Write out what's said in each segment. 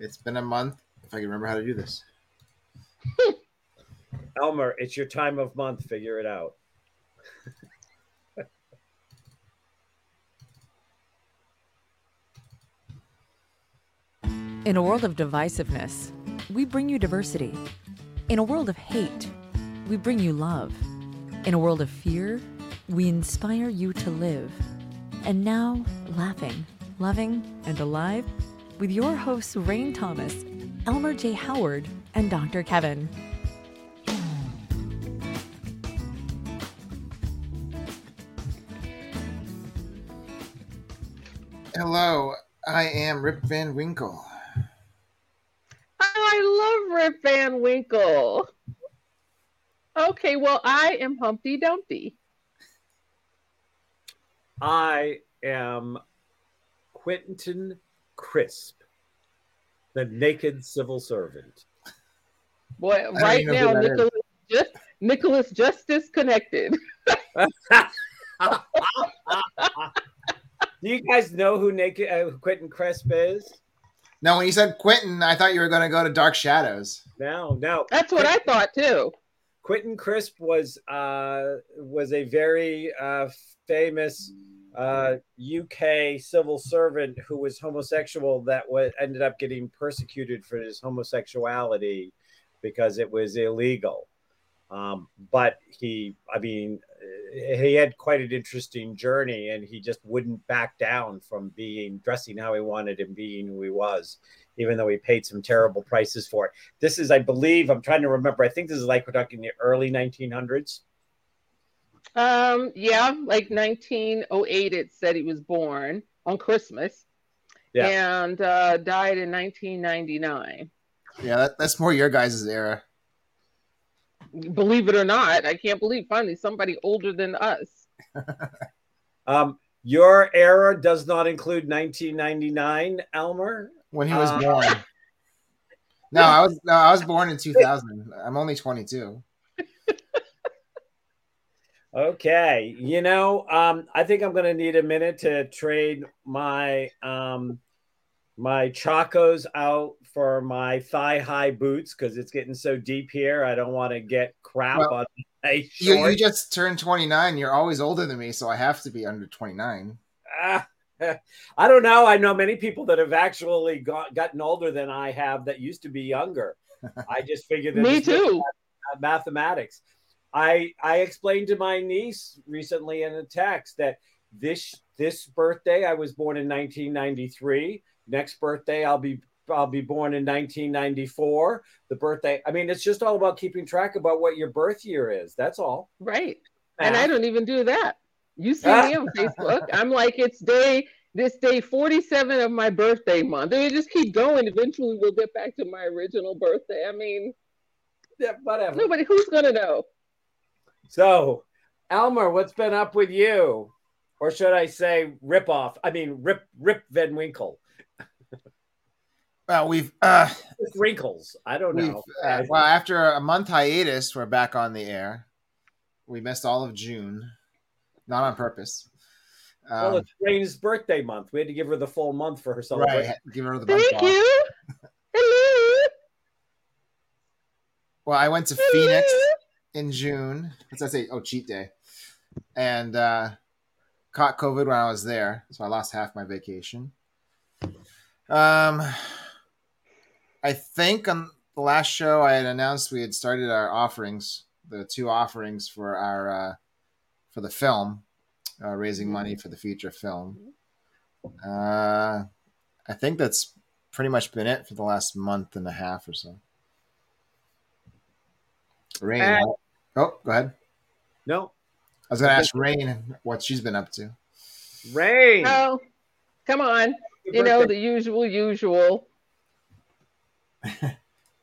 It's been a month. If I can remember how to do this. Elmer, it's your time of month. Figure it out. In a world of divisiveness, we bring you diversity. In a world of hate, we bring you love. In a world of fear, we inspire you to live. And now, laughing, loving, and alive with your hosts, Rain Thomas, Elmer J. Howard, and Dr. Kevin. Hello, I am Rip Van Winkle. Oh, I love Rip Van Winkle. Okay, well, I am Humpty Dumpty. I am Quentin Crisp, the naked civil servant. Boy, right now, Nicholas just, Nicholas just disconnected. Do you guys know who naked uh, Quentin Crisp is? No, when you said Quentin, I thought you were going to go to Dark Shadows. No, no. That's what I thought too. Quentin Crisp was uh, was a very uh, famous uh, UK civil servant who was homosexual that was ended up getting persecuted for his homosexuality because it was illegal. Um, but he, I mean, he had quite an interesting journey, and he just wouldn't back down from being dressing how he wanted and being who he was, even though he paid some terrible prices for it. This is, I believe, I'm trying to remember. I think this is like we're talking the early 1900s. Um, yeah, like 1908. It said he was born on Christmas, Yeah. and uh, died in 1999. Yeah, that, that's more your guys' era. Believe it or not, I can't believe finally somebody older than us. Um, your era does not include 1999, Elmer. When he was Uh, born. No, I was no, I was born in 2000. I'm only 22. Okay, you know, um, I think I'm going to need a minute to trade my um, my chacos out for my thigh high boots because it's getting so deep here. I don't want to get crap Well, on my You, shorts. you just turned 29. You're always older than me, so I have to be under 29. Ah, I don't know. I know many people that have actually got, gotten older than I have that used to be younger. I just figured that Me too. mathematics. I I explained to my niece recently in a text that this this birthday I was born in 1993. Next birthday I'll be I'll be born in 1994. The birthday I mean it's just all about keeping track about what your birth year is. That's all. Right. And I don't even do that. You see me on Facebook. I'm like, it's day this day 47 of my birthday month. And we just keep going. Eventually we'll get back to my original birthday. I mean, yeah, whatever. nobody who's gonna know. So, Elmer, what's been up with you? Or should I say rip off? I mean rip rip Van Winkle. Well, we've uh, With wrinkles. I don't know. uh, well after a month hiatus, we're back on the air. We missed all of June, not on purpose. well, Um, it's Rain's birthday month. We had to give her the full month for her right, celebration. give her the month Thank off. you. Hello. Well, I went to Phoenix in June. What's I say? Oh, cheat day. And uh, caught COVID when I was there, so I lost half my vacation. Um, I think on the last show I had announced we had started our offerings, the two offerings for our uh, for the film, uh, raising money for the feature film. Uh, I think that's pretty much been it for the last month and a half or so. Rain. Uh, oh, go ahead. No, I was going to ask Rain what she's been up to. Rain. Oh, come on. Happy You know, the usual, usual.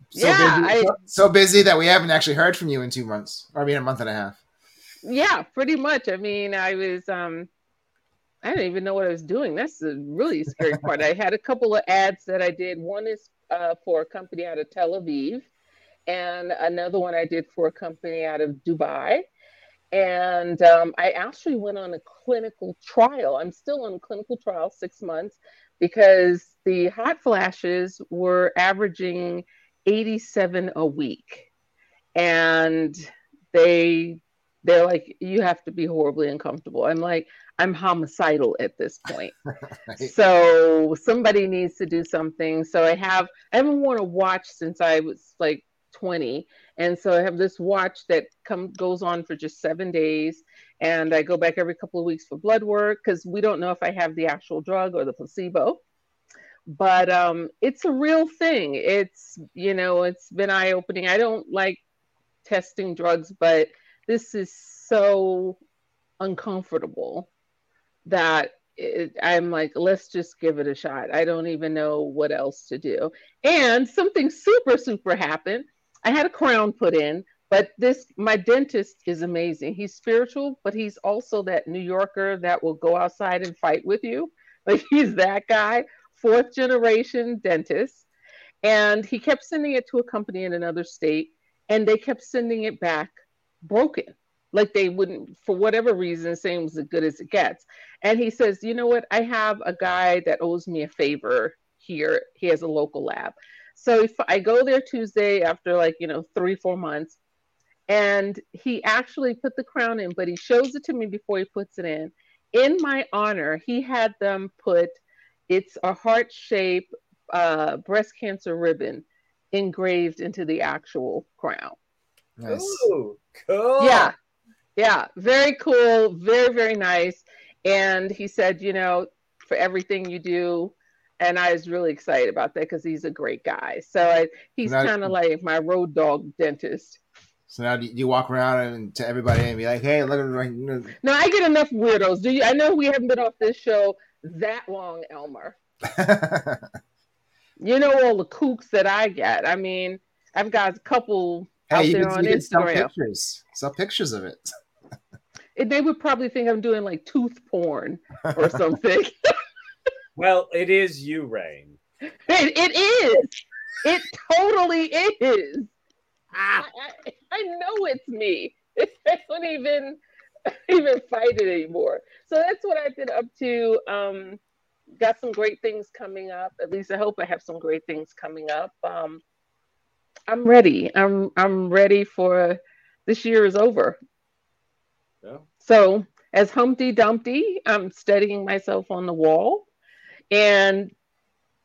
So Yeah, busy, I- so, so busy that we haven't actually heard from you in two months, or I mean, a month and a half. Yeah, pretty much. I mean, I was um I didn't even know what I was doing. That's the really scary part. I had a couple of ads that I did. One is uh, for a company out of Tel Aviv, and another one I did for a company out of Dubai. And um, I actually went on a clinical trial. I'm still on a clinical trial, six months, because the hot flashes were averaging 87 a week. And they they're like, you have to be horribly uncomfortable. I'm like, I'm homicidal at this point. right. So somebody needs to do something. So I have I haven't worn a watch since I was like 20 and so i have this watch that come goes on for just seven days and i go back every couple of weeks for blood work because we don't know if i have the actual drug or the placebo but um, it's a real thing it's you know it's been eye-opening i don't like testing drugs but this is so uncomfortable that it, I'm like, let's just give it a shot. I don't even know what else to do. And something super, super happened. I had a crown put in, but this my dentist is amazing. He's spiritual, but he's also that New Yorker that will go outside and fight with you. Like he's that guy, fourth generation dentist. And he kept sending it to a company in another state, and they kept sending it back broken. Like they wouldn't, for whatever reason, saying it was as good as it gets. And he says, You know what? I have a guy that owes me a favor here. He has a local lab. So if I go there Tuesday after like, you know, three, four months, and he actually put the crown in, but he shows it to me before he puts it in. In my honor, he had them put it's a heart shape uh, breast cancer ribbon engraved into the actual crown. Nice. Ooh, cool. Yeah. Yeah. Very cool. Very, very nice. And he said, you know, for everything you do, and I was really excited about that because he's a great guy. So I, he's kind of like my road dog dentist. So now do you walk around and to everybody and be like, "Hey, look at right." No, I get enough weirdos. Do you? I know we haven't been off this show that long, Elmer. you know all the kooks that I get. I mean, I've got a couple hey, out you there on Instagram. Sell pictures. Sell pictures of it. And they would probably think I'm doing like tooth porn or something. Well, it is you, Rain. It, it is. It totally is. Ah. I, I, know it's me. I don't even even fight it anymore. So that's what I've been up to. Um, got some great things coming up. At least I hope I have some great things coming up. Um, I'm ready. I'm I'm ready for this year is over. Yeah. So as Humpty Dumpty, I'm studying myself on the wall. And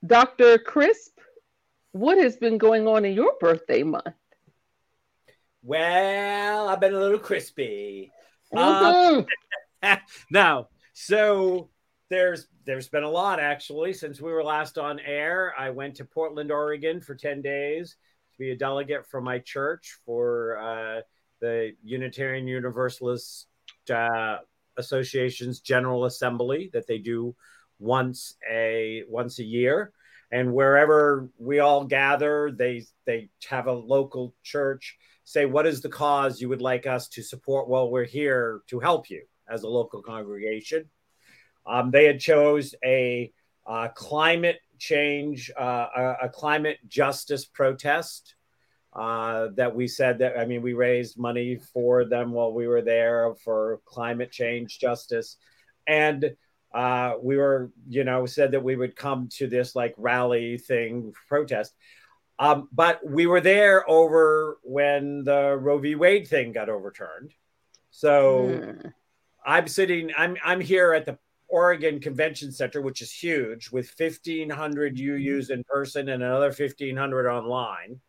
Dr. Crisp, what has been going on in your birthday month? Well, I've been a little crispy. Mm-hmm. Uh, now, so there's there's been a lot actually since we were last on air. I went to Portland, Oregon for 10 days to be a delegate from my church for uh, the Unitarian Universalist uh, Association's General Assembly that they do once a once a year. And wherever we all gather they they have a local church say what is the cause you would like us to support while we're here to help you as a local congregation? Um, they had chose a uh, climate change uh, a, a, climate justice protest uh, that we said that i mean we raised money for them while we were there for climate change justice. And uh, we were, you know, said that we would come to this like rally thing protest. Um, but we were there over when the Roe v. Wade thing got overturned. So mm. I'm sitting, I'm I'm here at the Oregon Convention Center, which is huge, with 1,500 UUs in person and another 1,500 online.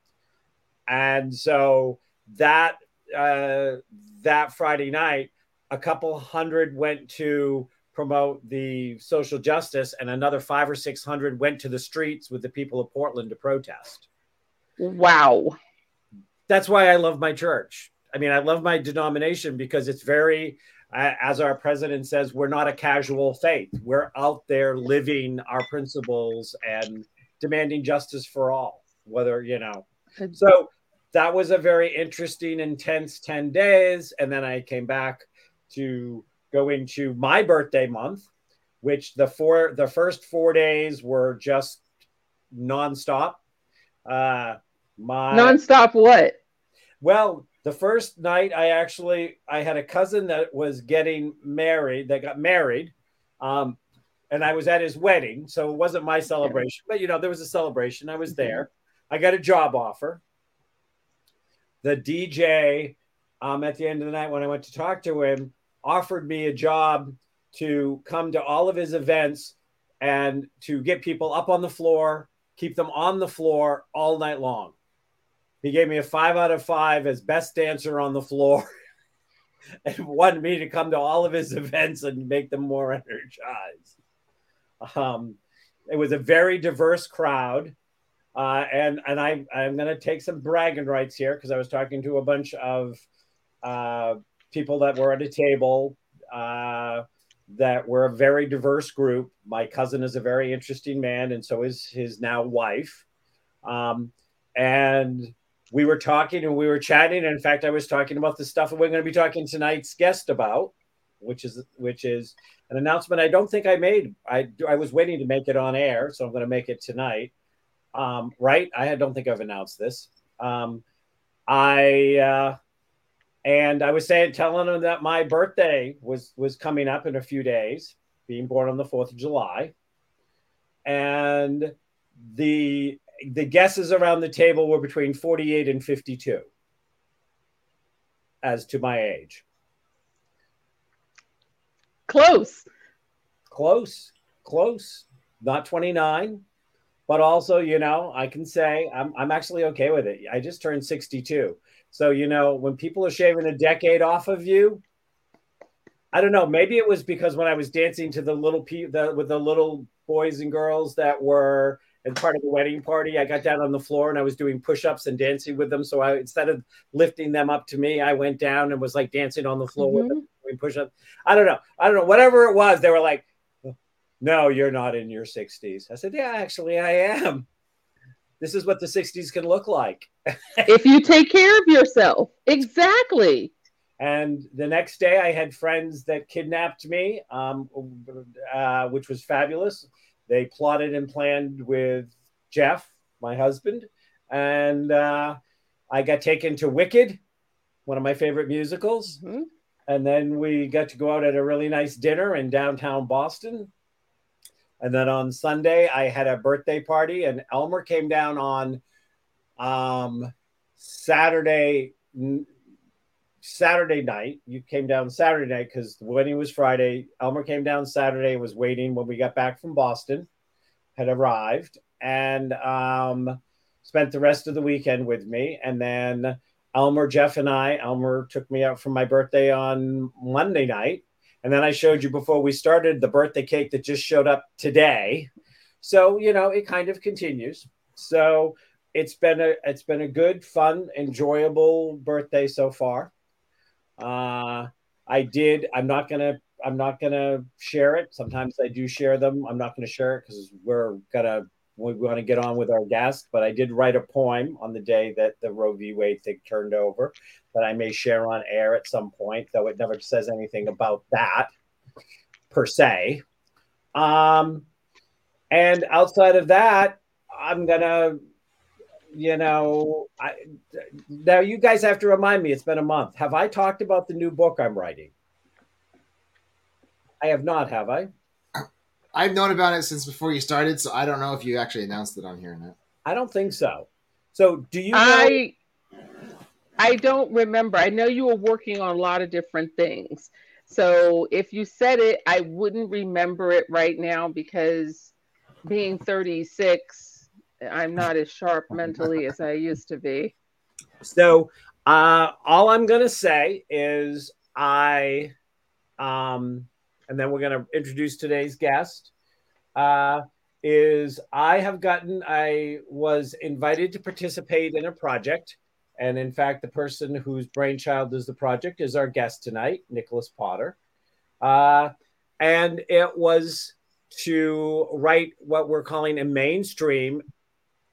And so that uh, that Friday night, a couple hundred went to promote the social justice, and another five or six hundred went to the streets with the people of Portland to protest. Wow. That's why I love my church. I mean, I love my denomination because it's very, as our president says, we're not a casual faith. We're out there living our principles and demanding justice for all, whether, you know. So that was a very interesting, intense 10 days. And then I came back to go into my birthday month, which the four the first four days were just nonstop. Uh, my nonstop what? Well, the first night I actually I had a cousin that was getting married that got married. Um, and I was at his wedding, so it wasn't my celebration, but you know, there was a celebration. I was there. I got a job offer. The DJ um, at the end of the night, when I went to talk to him, offered me a job to come to all of his events and to get people up on the floor, keep them on the floor all night long. He gave me a five out of five as best dancer on the floor and wanted me to come to all of his events and make them more energized. Um, it was a very diverse crowd. Uh, and and I, I'm going to take some bragging rights here because I was talking to a bunch of uh, people that were at a table uh, that were a very diverse group. My cousin is a very interesting man, and so is his now wife. Um, and we were talking and we were chatting. And in fact, I was talking about the stuff that we're going to be talking tonight's guest about, which is which is an announcement I don't think I made. I I was waiting to make it on air, so I'm going to make it tonight. Um, right? I don't think I've announced this. Um, I uh, and I was saying, telling them that my birthday was was coming up in a few days, being born on the Fourth of July, and the the guesses around the table were between 48 and 52 as to my age. Close. Close. Close. Not 29. But also, you know, I can say I'm, I'm actually okay with it. I just turned 62. So, you know, when people are shaving a decade off of you, I don't know. Maybe it was because when I was dancing to the little pe- the, with the little boys and girls that were and part of the wedding party, I got down on the floor and I was doing push-ups and dancing with them. So I instead of lifting them up to me, I went down and was like dancing on the floor mm-hmm. with them, doing push-ups. I don't know. I don't know. Whatever it was, they were like, "No, you're not in your 60s." I said, "Yeah, actually, I am." This is what the 60s can look like. If you take care of yourself. Exactly. And the next day, I had friends that kidnapped me, um, uh, which was fabulous. They plotted and planned with Jeff, my husband, and uh, I got taken to Wicked, one of my favorite musicals. Mm-hmm. And then we got to go out at a really nice dinner in downtown Boston. And then on Sunday, I had a birthday party, and Elmer came down on um, Saturday Saturday night. You came down Saturday night because the wedding was Friday. Elmer came down Saturday, was waiting when we got back from Boston, had arrived, and um, spent the rest of the weekend with me. And then Elmer, Jeff, and I, Elmer took me out for my birthday on Monday night. And then I showed you before we started the birthday cake that just showed up today. So, you know, it kind of continues. So it's been a it's been a good, fun, enjoyable birthday so far. Uh, I did. I'm not gonna. I'm not gonna share it. Sometimes I do share them. I'm not gonna share it because we're gonna we want to get on with our guest. But I did write a poem on the day that the Roe v. Wade thing turned over that I may share on air at some point, though it never says anything about that per se. Um, and outside of that, I'm gonna you know, I, now you guys have to remind me. It's been a month. Have I talked about the new book I'm writing? I have not. Have I? I've known about it since before you started, so I don't know if you actually announced it on here or not. I don't think so. So, do you? Know- I I don't remember. I know you were working on a lot of different things. So, if you said it, I wouldn't remember it right now because being 36 I'm not as sharp mentally as I used to be. So, uh, all I'm going to say is I, um, and then we're going to introduce today's guest. Uh, is I have gotten, I was invited to participate in a project. And in fact, the person whose brainchild is the project is our guest tonight, Nicholas Potter. Uh, and it was to write what we're calling a mainstream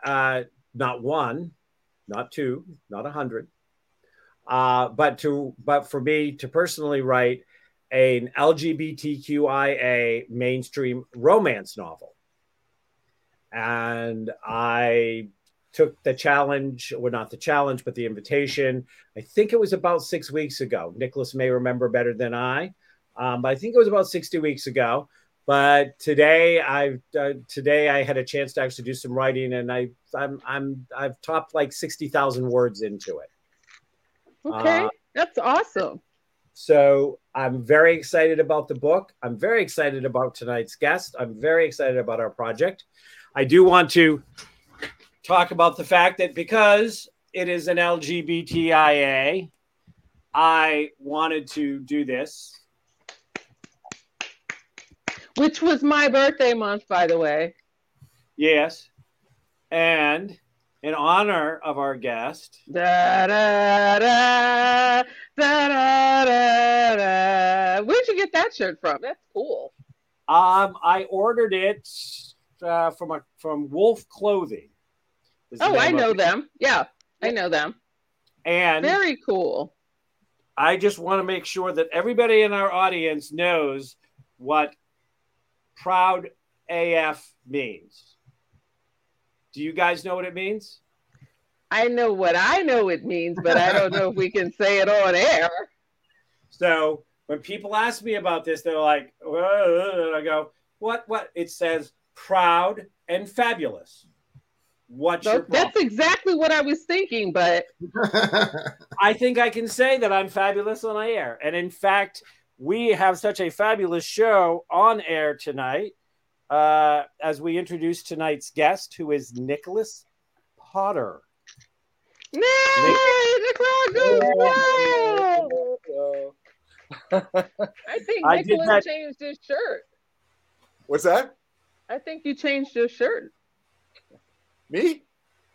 uh, not one, not two, not a hundred, uh, but to but for me to personally write an LGBTQIA mainstream romance novel, and I took the challenge, or not the challenge, but the invitation. I think it was about six weeks ago. Nicholas may remember better than I, um, but I think it was about 60 weeks ago. But today, I've uh, today I had a chance to actually do some writing, and I I'm I'm I've topped like 60,000 words into it. Okay, uh, that's awesome. So I'm very excited about the book. I'm very excited about tonight's guest. I'm very excited about our project. I do want to talk about the fact that because it is an LGBTIA, I wanted to do this. Which was my birthday month, by the way. Yes. And in honor of our guest. Da, da, da, da, da, da, da. Where'd you get that shirt from? That's cool. Um, I ordered it uh, from a from Wolf Clothing. Oh, I know them. Yeah, I know them. And very cool. I just want to make sure that everybody in our audience knows what proud AF means. Do you guys know what it means? I know what I know it means, but I don't know if we can say it on air. So when people ask me about this, they're like, I go, what, what? It says proud and fabulous. What's that's, that's exactly what I was thinking, but I think I can say that I'm fabulous on air. And in fact, we have such a fabulous show on air tonight uh, as we introduce tonight's guest, who is Nicholas Potter. Nick, Nicholas, I think I Nicholas changed his shirt. What's that? I think you changed your shirt. Me?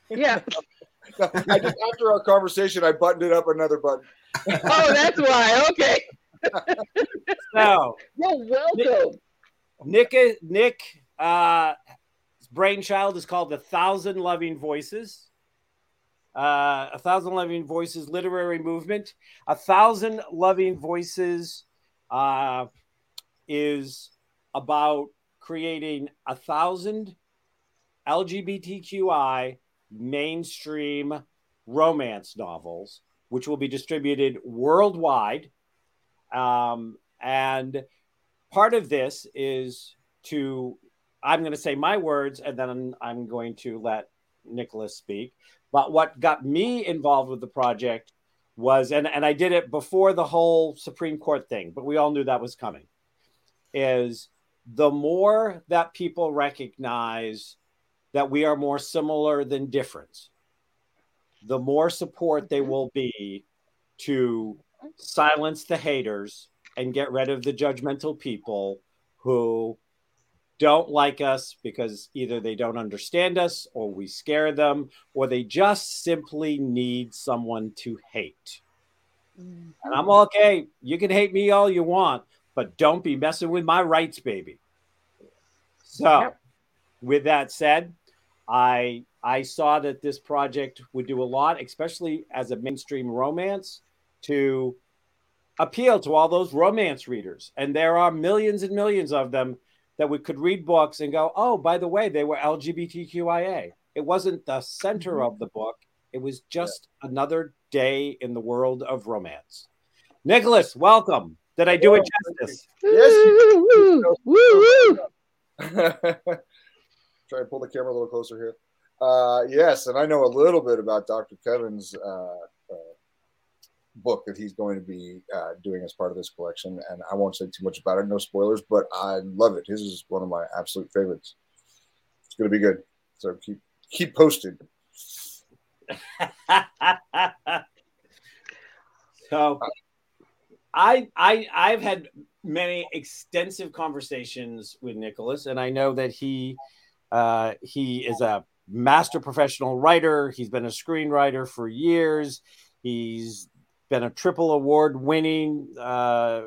Yeah. no, I just after our conversation, I buttoned it up another button. oh, that's why. Okay. so, well, welcome. Nick, Nick, uh, brainchild is called "The Thousand Loving Voices." Uh, a thousand loving voices literary movement. A thousand loving voices uh, is about creating a thousand LGBTQI mainstream romance novels, which will be distributed worldwide. Um, and part of this is to, I'm going to say my words and then I'm going to let Nicholas speak. But what got me involved with the project was, and, and I did it before the whole Supreme Court thing, but we all knew that was coming, is the more that people recognize that we are more similar than different, the more support they will be to silence the haters and get rid of the judgmental people who don't like us because either they don't understand us or we scare them or they just simply need someone to hate. Mm-hmm. And I'm okay. You can hate me all you want, but don't be messing with my rights, baby. So, yep. with that said, I I saw that this project would do a lot, especially as a mainstream romance, to appeal to all those romance readers. And there are millions and millions of them that we could read books and go, oh, by the way, they were LGBTQIA. It wasn't the center mm-hmm. of the book. It was just yeah. another day in the world of romance. Nicholas, welcome. Did I do it justice? Yes. try to pull the camera a little closer here. Uh, yes, and I know a little bit about Dr. Kevin's uh, uh, book that he's going to be uh, doing as part of this collection, and I won't say too much about it. No spoilers, but I love it. His is one of my absolute favorites. It's going to be good. So keep keep posted. so, I I I've had many extensive conversations with Nicholas, and I know that he uh, he is a master professional writer. He's been a screenwriter for years. He's been a triple award winning, uh,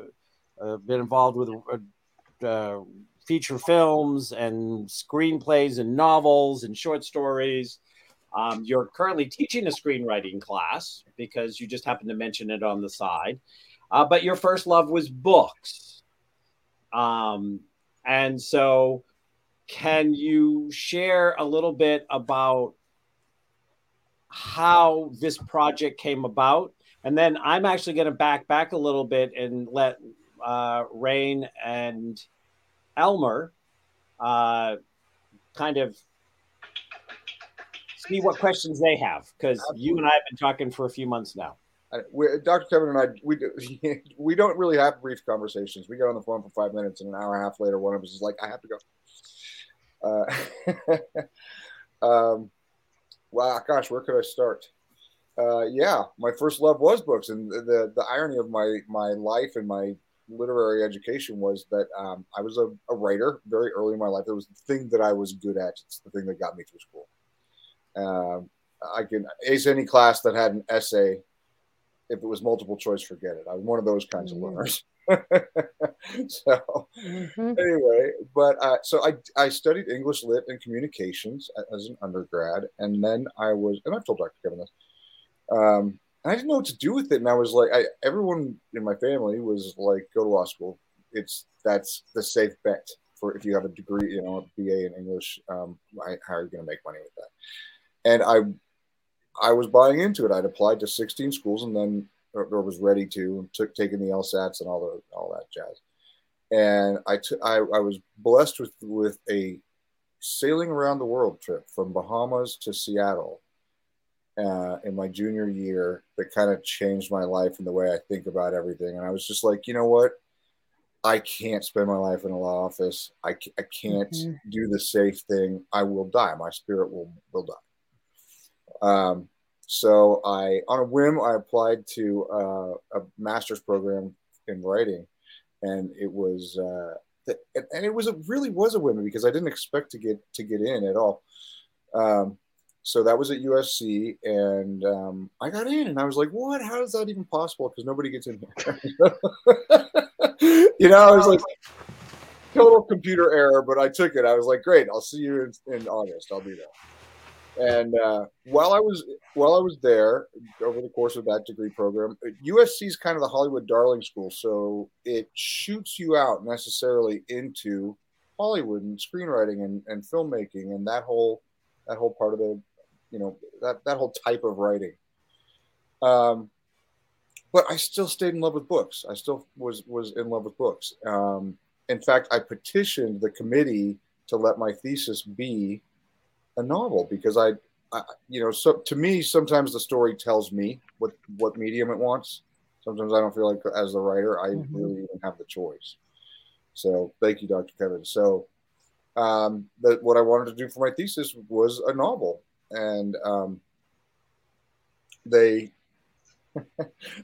uh, been involved with uh, uh, feature films and screenplays and novels and short stories. Um, you're currently teaching a screenwriting class because you just happened to mention it on the side. Uh, but your first love was books. Um, and so can you share a little bit about how this project came about, and then I'm actually going to back back a little bit and let uh, Rain and Elmer uh, kind of see what questions they have because you and I have been talking for a few months now. Dr. Kevin and I, we do, we don't really have brief conversations. We get on the phone for five minutes, and an hour and a half later, one of us is like, "I have to go." Uh, um, wow, gosh, where could I start? Uh, yeah, my first love was books, and the the irony of my my life and my literary education was that um, I was a, a, writer very early in my life. It was the thing that I was good at. It's the thing that got me through school. Um, I can ace any class that had an essay. If it was multiple choice, forget it. I was one of those kinds mm-hmm. of learners. so mm-hmm. anyway, but uh, so I I studied English lit and communications as an undergrad, and then I was, and I've told Dr. Kevin this. Um, and I didn't know what to do with it, and I was like, I, everyone in my family was like, go to law school. It's that's the safe bet for if you have a degree, you know, a BA in English. Um, how are you going to make money with that? and I I was buying into it. I'd applied to 16 schools and then or, or was ready to took taking the LSATs and all the all that jazz. And I, t- I, I was blessed with with a sailing around the world trip from Bahamas to Seattle uh, in my junior year that kind of changed my life and the way I think about everything. And I was just like, you know what? I can't spend my life in a law office. I, I can't mm-hmm. do the safe thing. I will die. My spirit will will die. Um, so I, on a whim, I applied to uh, a master's program in writing, and it was, uh, and it was a, really was a whim because I didn't expect to get to get in at all. Um, so that was at USC, and um, I got in, and I was like, "What? How is that even possible?" Because nobody gets in here. you know, I was like, total computer error, but I took it. I was like, "Great, I'll see you in, in August. I'll be there." And uh, while I was while I was there over the course of that degree program, USC is kind of the Hollywood darling school, so it shoots you out necessarily into Hollywood and screenwriting and, and filmmaking and that whole that whole part of the you know that that whole type of writing. Um, but I still stayed in love with books. I still was was in love with books. Um, in fact, I petitioned the committee to let my thesis be a novel because I, I, you know, so to me, sometimes the story tells me what what medium it wants. Sometimes I don't feel like as the writer I mm-hmm. really even have the choice. So thank you, Dr. Kevin. So um, that what I wanted to do for my thesis was a novel, and um, they.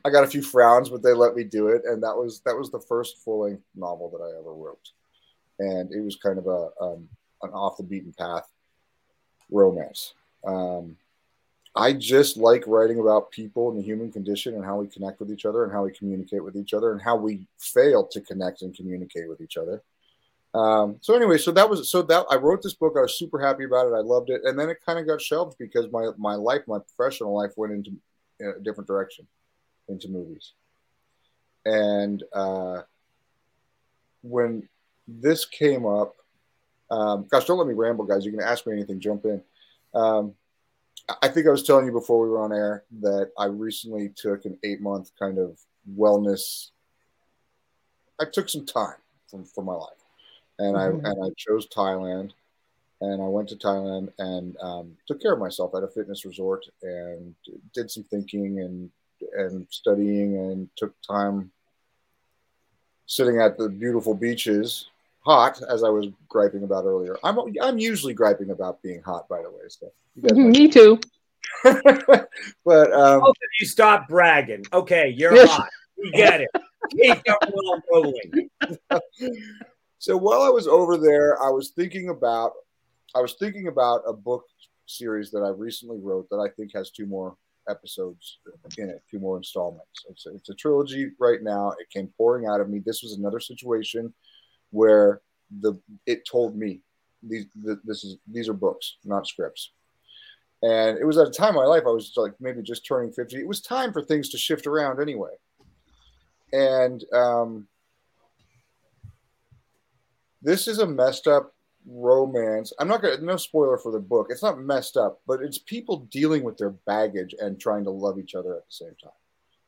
I got a few frowns, but they let me do it, and that was that was the first full length novel that I ever wrote, and it was kind of a um, an off the beaten path romance. Um, I just like writing about people and the human condition and how we connect with each other and how we communicate with each other and how we fail to connect and communicate with each other. Um, so anyway, so that was so that I wrote this book. I was super happy about it. I loved it, and then it kind of got shelved because my my life, my professional life, went into a different direction, into movies. And uh, when this came up, um, gosh, don't let me ramble, guys. You can ask me anything. Jump in. Um, I think I was telling you before we were on air that I recently took an eight month kind of wellness. I took some time from, from my life, and mm-hmm. I and I chose Thailand, and I went to Thailand and um, took care of myself at a fitness resort and did some thinking and and studying and took time sitting at the beautiful beaches hot, as I was griping about earlier. I'm I'm usually griping about being hot, by the way. So me too. but um, both of you stop bragging. Okay, you're hot. We get it. Keep the rolling. So while I was over there, I was thinking about I was thinking about a book series that I recently wrote that I think has two more episodes in it, two more installments. It's a, it's a trilogy right now. It came pouring out of me. This was another situation where the it told me these the, this is these are books, not scripts. And it was at a time in my life I was like maybe just turning 50. It was time for things to shift around anyway. And um, this is a messed up romance. I'm not gonna no spoiler for the book. It's not messed up, but it's people dealing with their baggage and trying to love each other at the same time.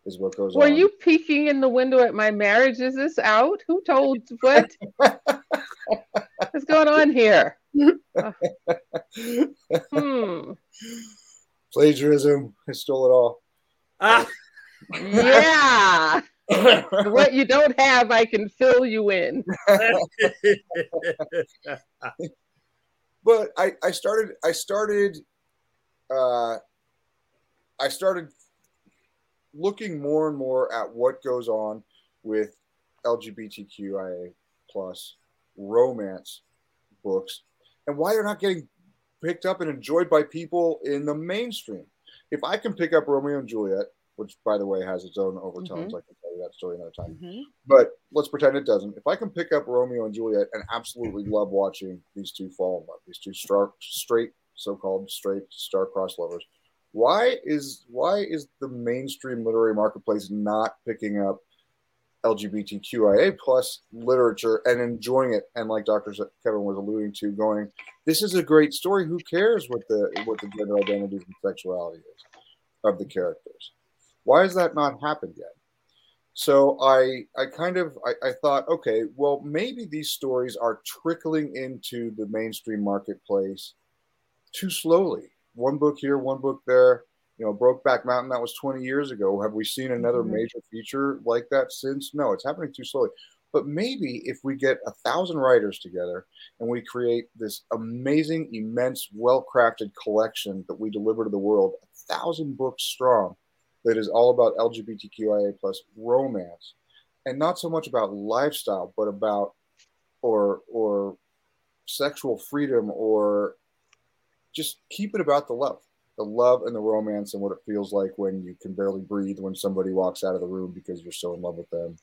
Is what goes Were on. Were you peeking in the window at my marriage? Is this out? Who told what? What's going on here? Uh, hmm. Plagiarism. I stole it all. Ah, Yeah. what you don't have, I can fill you in. but I, I started I started uh, I started looking more and more at what goes on with LGBTQIA plus romance books and why they're not getting picked up and enjoyed by people in the mainstream. If I can pick up Romeo and Juliet, which by the way has its own overtones, mm-hmm. I can tell you that story another time. Mm-hmm. But let's pretend it doesn't. If I can pick up Romeo and Juliet and absolutely mm-hmm. love watching these two fall in love, these two star, straight, so-called straight star-crossed lovers, why is why is the mainstream literary marketplace not picking up LGBTQIA plus literature and enjoying it? And like Dr. Kevin was alluding to, going, this is a great story. Who cares what the what the gender identities and sexuality is of the characters? Why has that not happened yet? So I I kind of I, I thought, okay, well maybe these stories are trickling into the mainstream marketplace too slowly. One book here, one book there. You know, Brokeback Mountain, that was 20 years ago. Have we seen another Mhm. major feature like that since? No, it's happening too slowly. But maybe if we get a thousand writers together and we create this amazing, immense, well crafted collection that we deliver to the world, a thousand books strong, that is all about LGBTQIA plus romance, and not so much about lifestyle, but about or or sexual freedom or just keep it about the love. The love and the romance and what it feels like when you can barely breathe when somebody walks out of the room because you're so in love with them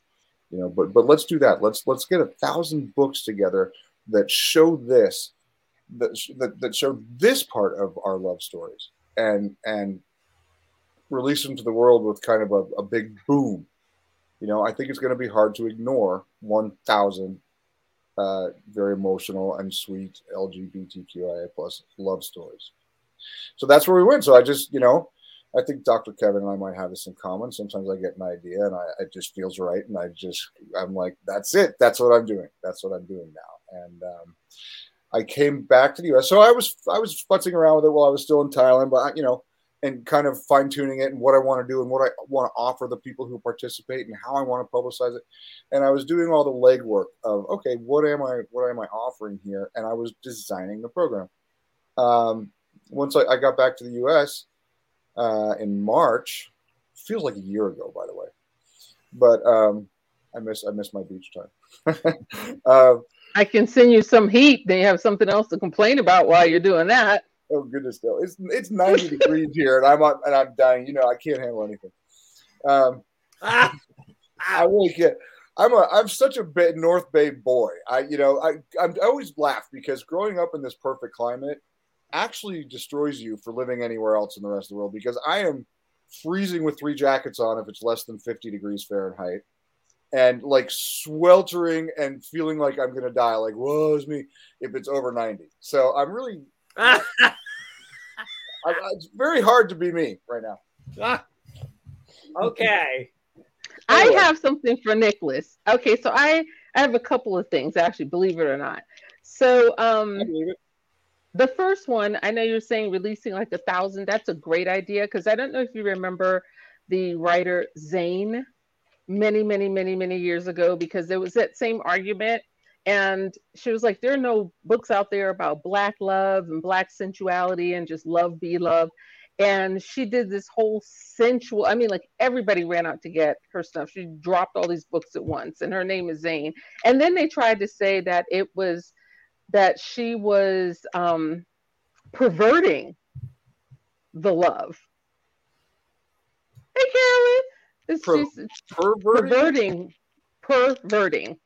you know. But but let's do that. Let's let's get a thousand books together that show this that that, that show this part of our love stories. And and release them to the world with kind of a, a big boom you know i think it's going to be hard to ignore 1000 uh, very emotional and sweet lgbtqia plus love stories so that's where we went. So I just, you know, I think Dr. Kevin and I might have this in common. Sometimes I get an idea and I, it just feels right. And I just, I'm like, that's it. That's what I'm doing. That's what I'm doing now. And um, I came back to the US. So I was, I was futzing around with it while I was still in Thailand, but you know, and kind of fine tuning it and what I want to do and what I want to offer the people who participate and how I want to publicize it. And I was doing all the legwork of, okay, what am I, what am I offering here? And I was designing the program. Um, once I, I, got back to the U.S. Uh, in March, feels like a year ago, by the way, but um, I miss I miss my beach time. uh, I can send you some heat. Then you have something else to complain about while you're doing that. Oh goodness, no! It's it's ninety degrees here, and I'm on, and I'm dying. You know, I can't handle anything. Um, ah, I really can't. I'm a I'm such a North Bay boy. I you know I I'm, I always laugh because growing up in this perfect climate actually destroys you for living anywhere else in the rest of the world because I am freezing with three jackets on if it's less than 50 degrees Fahrenheit and like sweltering and feeling like I'm going to die. Like, woe is me if it's over 90. So I'm really, I, I, it's very hard to be me right now. okay. I have something for Nicholas. Okay, so I, I have a couple of things actually, believe it or not. So um I believe it. the first one, I know you're saying releasing like a thousand. That's a great idea because I don't know if you remember the writer Zane many, many, many, many years ago because there was that same argument. And she was like, there are no books out there about Black love and Black sensuality and just love be love. And she did this whole sensual, I mean, like everybody ran out to get her stuff. She dropped all these books at once, and her name is Zane. And then they tried to say that it was that she was um, perverting the love. Hey, Carolyn. It's Per- perverting, perverting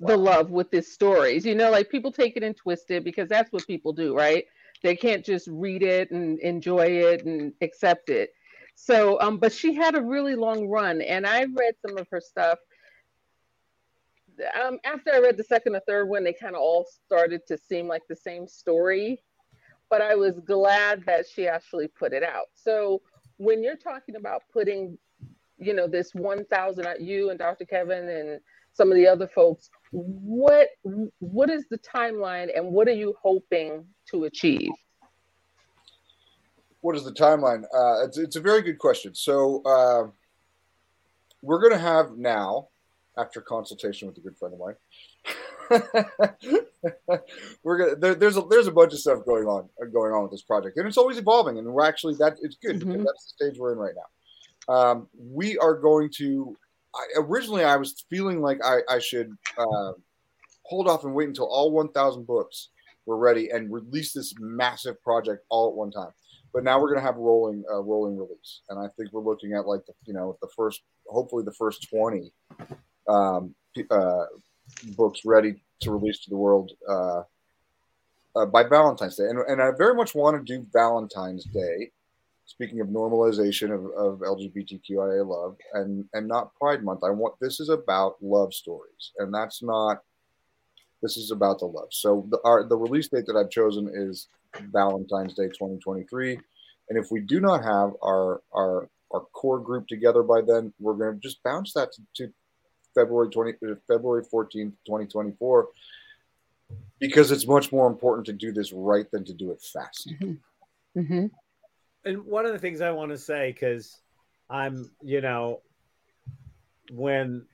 the love with these stories. You know, like people take it and twist it because that's what people do, right? They can't just read it and enjoy it and accept it. So, um, but she had a really long run, and I read some of her stuff. um, after I read the second or third one, they kind of all started to seem like the same story. But I was glad that she actually put it out. So when you're talking about putting, you know, this 1,000, uh, you and Dr. Kevin and some of the other folks, what what is the timeline and what are you hoping to achieve? What is the timeline? Uh, it's, it's a very good question. So uh, we're going to have now, after consultation with a good friend of mine, we're gonna there, there's a there's a bunch of stuff going on going on with this project, and it's always evolving. And we're actually that it's good mm-hmm. because that's the stage we're in right now. Um, we are going to. I, originally, I was feeling like I, I should uh, hold off and wait until all 1,000 books were ready and release this massive project all at one time. But now we're going to have rolling uh, rolling release, and I think we're looking at like the you know the first hopefully the first 20 um, uh, books ready to release to the world uh, uh, by Valentine's Day. And, and I very much want to do Valentine's Day. Speaking of normalization of, of LGBTQIA love and, and not Pride Month, I want this is about love stories, and that's not. This is about the love. So the our, the release date that I've chosen is Valentine's Day 2023, and if we do not have our our our core group together by then, we're going to just bounce that to, to February 20 uh, February 14th, 2024 because it's much more important to do this right than to do it fast. Mm-hmm. Mm-hmm. And one of the things I want to say cuz I'm, you know, when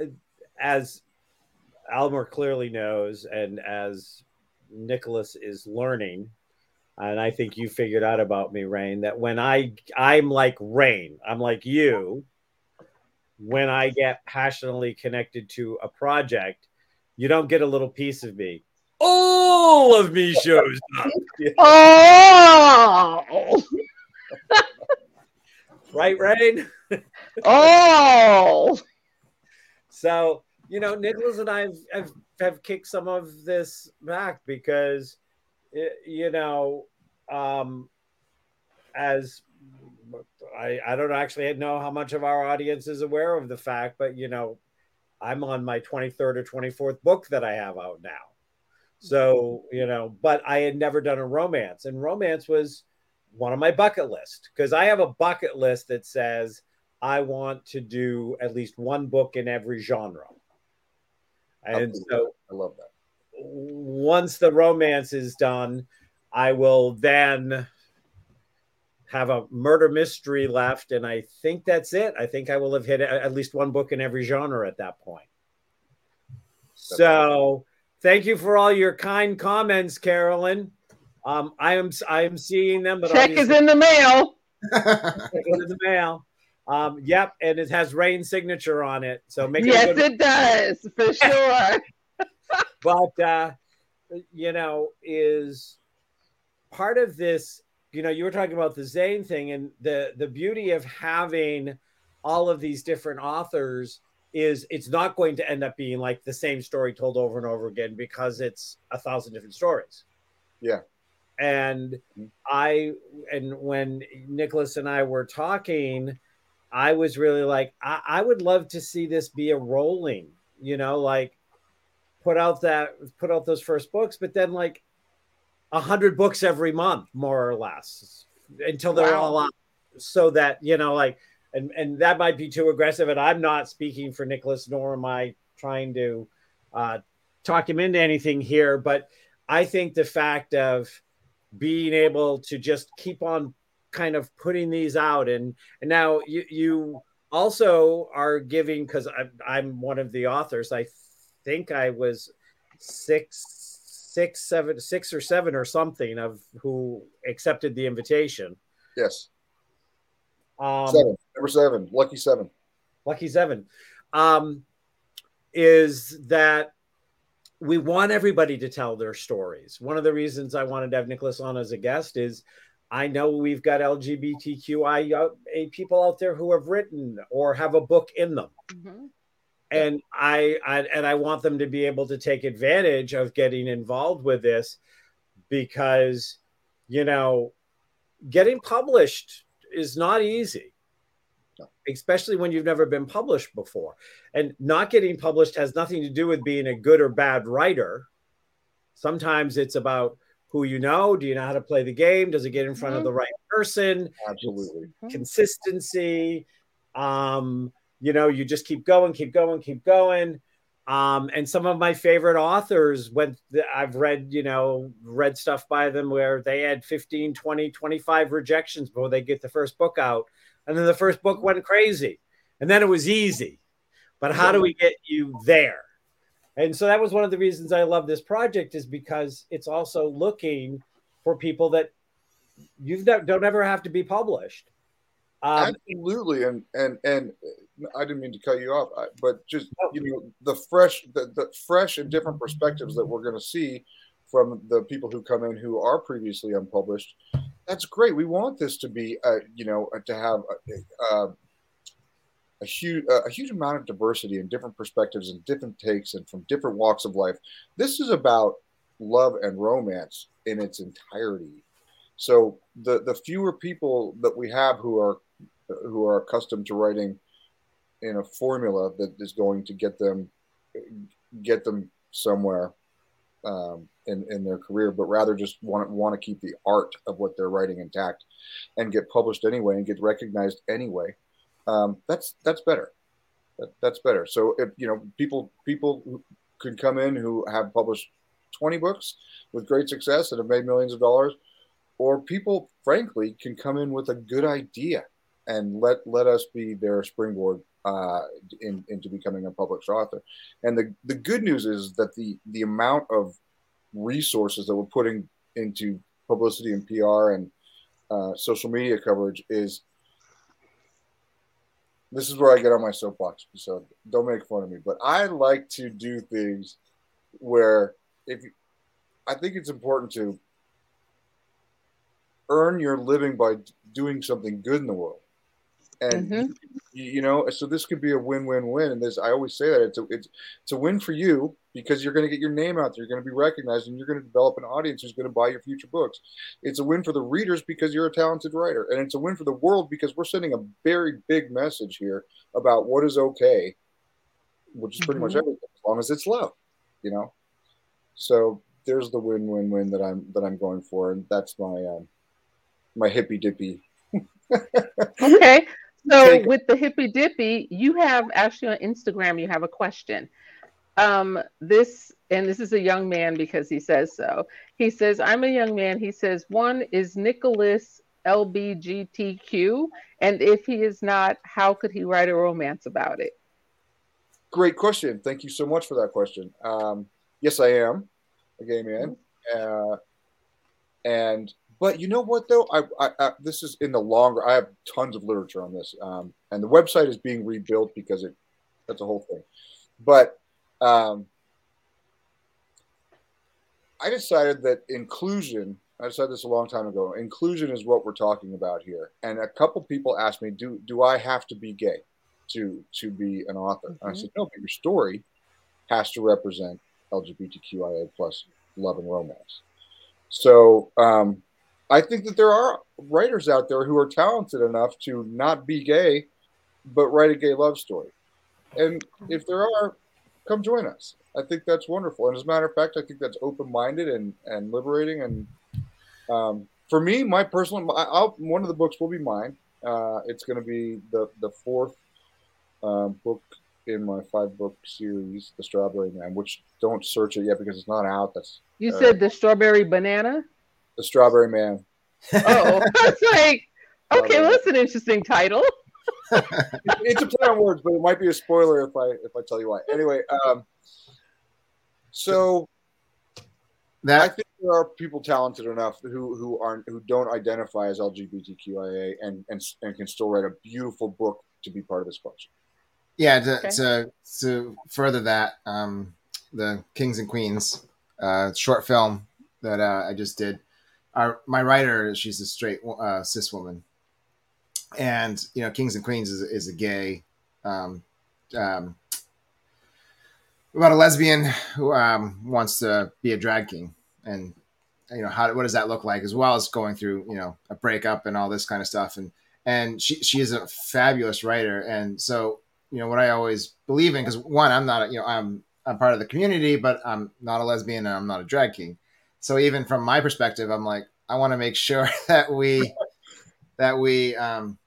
uh, as Elmer clearly knows and as Nicholas is learning and I think you figured out about me, Rain, that when I I'm like Rain, I'm like you, when I get passionately connected to a project, you don't get a little piece of me. All of me shows up. oh, right, Rain. oh, so you know, Nicholas and I have, have, have kicked some of this back because, you know, um, as I, I don't actually know how much of our audience is aware of the fact, but you know, I'm on my 23rd or 24th book that I have out now. So, you know, but I had never done a romance, and romance was one of my bucket list because I have a bucket list that says I want to do at least one book in every genre. And so I love that. Once the romance is done, I will then have a murder mystery left, and I think that's it. I think I will have hit at least one book in every genre at that point. So, thank you for all your kind comments, Carolyn. Um, I am I am seeing them, but check is in the mail. in the mail. Um, yep, and it has Rain signature on it. So make yes, it, it does for sure. but uh, you know, is part of this you know, you were talking about the Zane thing, and the the beauty of having all of these different authors is it's not going to end up being like the same story told over and over again because it's a thousand different stories. Yeah. And mm-hmm. I and when Nicholas and I were talking, I was really like, I, I would love to see this be a rolling, you know, like put out that put out those first books, but then like a hundred books every month, more or less, until they're wow. all out. So that you know, like, and and that might be too aggressive. And I'm not speaking for Nicholas, nor am I trying to uh, talk him into anything here. But I think the fact of being able to just keep on kind of putting these out, and and now you you also are giving because I'm, I'm one of the authors. I think I was six six, seven, six or seven or something of who accepted the invitation. Yes. Um, seven, number seven, lucky seven. Lucky seven. Um, is that we want everybody to tell their stories. One of the reasons I wanted to have Nicholas on as a guest is I know we've got LGBTQI people out there who have written or have a book in them. Mm-hmm and I, I and I want them to be able to take advantage of getting involved with this because you know getting published is not easy No. especially when you've never been published before. And not getting published has nothing to do with being a good or bad writer. Sometimes it's about who you know. Do you know how to play the game? Does it get in front of Mhm. the right person? Absolutely. Consistency. Um, you know, you just keep going, keep going, keep going. Um, and some of my favorite authors went I've read, you know, read stuff by them where they had 15, 20, 25 rejections before they get the first book out. And then the first book went crazy. And then it was easy. But how do we get you there? And so that was one of the reasons I love this project is because it's also looking for people that you don't ever have to be published. Um, Absolutely, and and and I didn't mean to cut you off, I- but just you know the fresh, the, the fresh and different perspectives that we're going to see from the people who come in who are previously unpublished. That's great. We want this to be, uh, you know, uh, to have a, a, a huge a huge amount of diversity and different perspectives and different takes and from different walks of life. This is about love and romance in its entirety. So the the fewer people that we have who are who are accustomed to writing in a formula that is going to get them get them somewhere um, in in their career, but rather just want want to keep the art of what they're writing intact and get published anyway and get recognized anyway. Um, that's that's better. That, that's better. So if you know people people could come in who have published twenty books with great success and have made millions of dollars, or people frankly can come in with a good idea and let let us be their springboard uh, in, into becoming a published author. And the the good news is that the the amount of resources that we're putting into publicity and PR and uh, social media coverage is. This is where I get on my soapbox, so don't make fun of me. But I like to do things where, if you, I think it's important to earn your living by doing something good in the world and Mhm. you, know so this could be a win-win-win and this i always say that it's a it's, it's a win for you because you're going to get your name out there you're going to be recognized and you're going to develop an audience who's going to buy your future books it's a win for the readers because you're a talented writer and it's a win for the world because we're sending a very big message here about what is okay which is pretty much Mhm. everything as long as it's love you know so there's the win-win-win that i'm that i'm going for and that's my um my hippy dippy Okay. So with the hippy dippy, you have actually on Instagram, you have a question. Um, this and this is a young man because he says so. He says, I'm a young man. He says, one is Nicholas LBGTQ, and if he is not, how could he write a romance about it? Great question. Thank you so much for that question. Um, yes, I am a gay man, uh, and but you know what though? I, I, I this is in the longer. I have tons of literature on this, um, and the website is being rebuilt because it that's a whole thing. But um, I decided that inclusion. I decided this a long time ago. Inclusion is what we're talking about here. And a couple people asked me, "Do do I have to be gay to to be an author?" And I said, "No, but your story has to represent LGBTQIA plus love and romance." So um, I think that there are writers out there who are talented enough to not be gay, but write a gay love story. And if there are, come join us. I think that's wonderful. And as a matter of fact, I think that's open minded and, and liberating. And um, for me, my personal, I'll, one of the books will be mine. Uh, it's going to be the, the fourth um, book in my five book series, The Strawberry Man, which don't search it yet because it's not out. That's You Uh, said the strawberry banana. The Strawberry Man. Oh, that's like okay. Well, that's an interesting title. it's a play on words, but it might be a spoiler if I if I tell you why. Anyway, um, so I think there are people talented enough who who aren't who don't identify as LGBTQIA and and and can still write a beautiful book to be part of this collection. yeah. To, Okay. to to further that, um, the Kings and Queens uh, short film that uh, I just did. Our my writer, she's a straight uh, cis woman, and you know, Kings and Queens is, is a gay, um, um, about a lesbian who um, wants to be a drag king, and you know, how what does that look like, as well as going through you know a breakup and all this kind of stuff, and and she she is a fabulous writer. And so you know what I always believe in because one, I'm not you know I'm I'm part of the community, but I'm not a lesbian and I'm not a drag king. So even from my perspective, I'm like I want to make sure that we that we um,